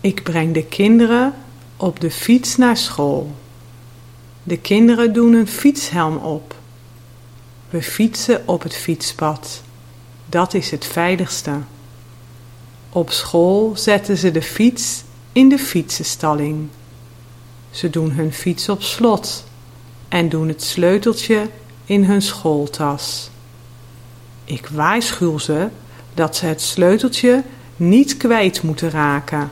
Ik breng de kinderen op de fiets naar school. De kinderen doen een fietshelm op. We fietsen op het fietspad. Dat is het veiligste. Op school zetten ze de fiets in de fietsenstalling. Ze doen hun fiets op slot en doen het sleuteltje in hun schooltas. Ik waarschuw ze dat ze het sleuteltje niet kwijt moeten raken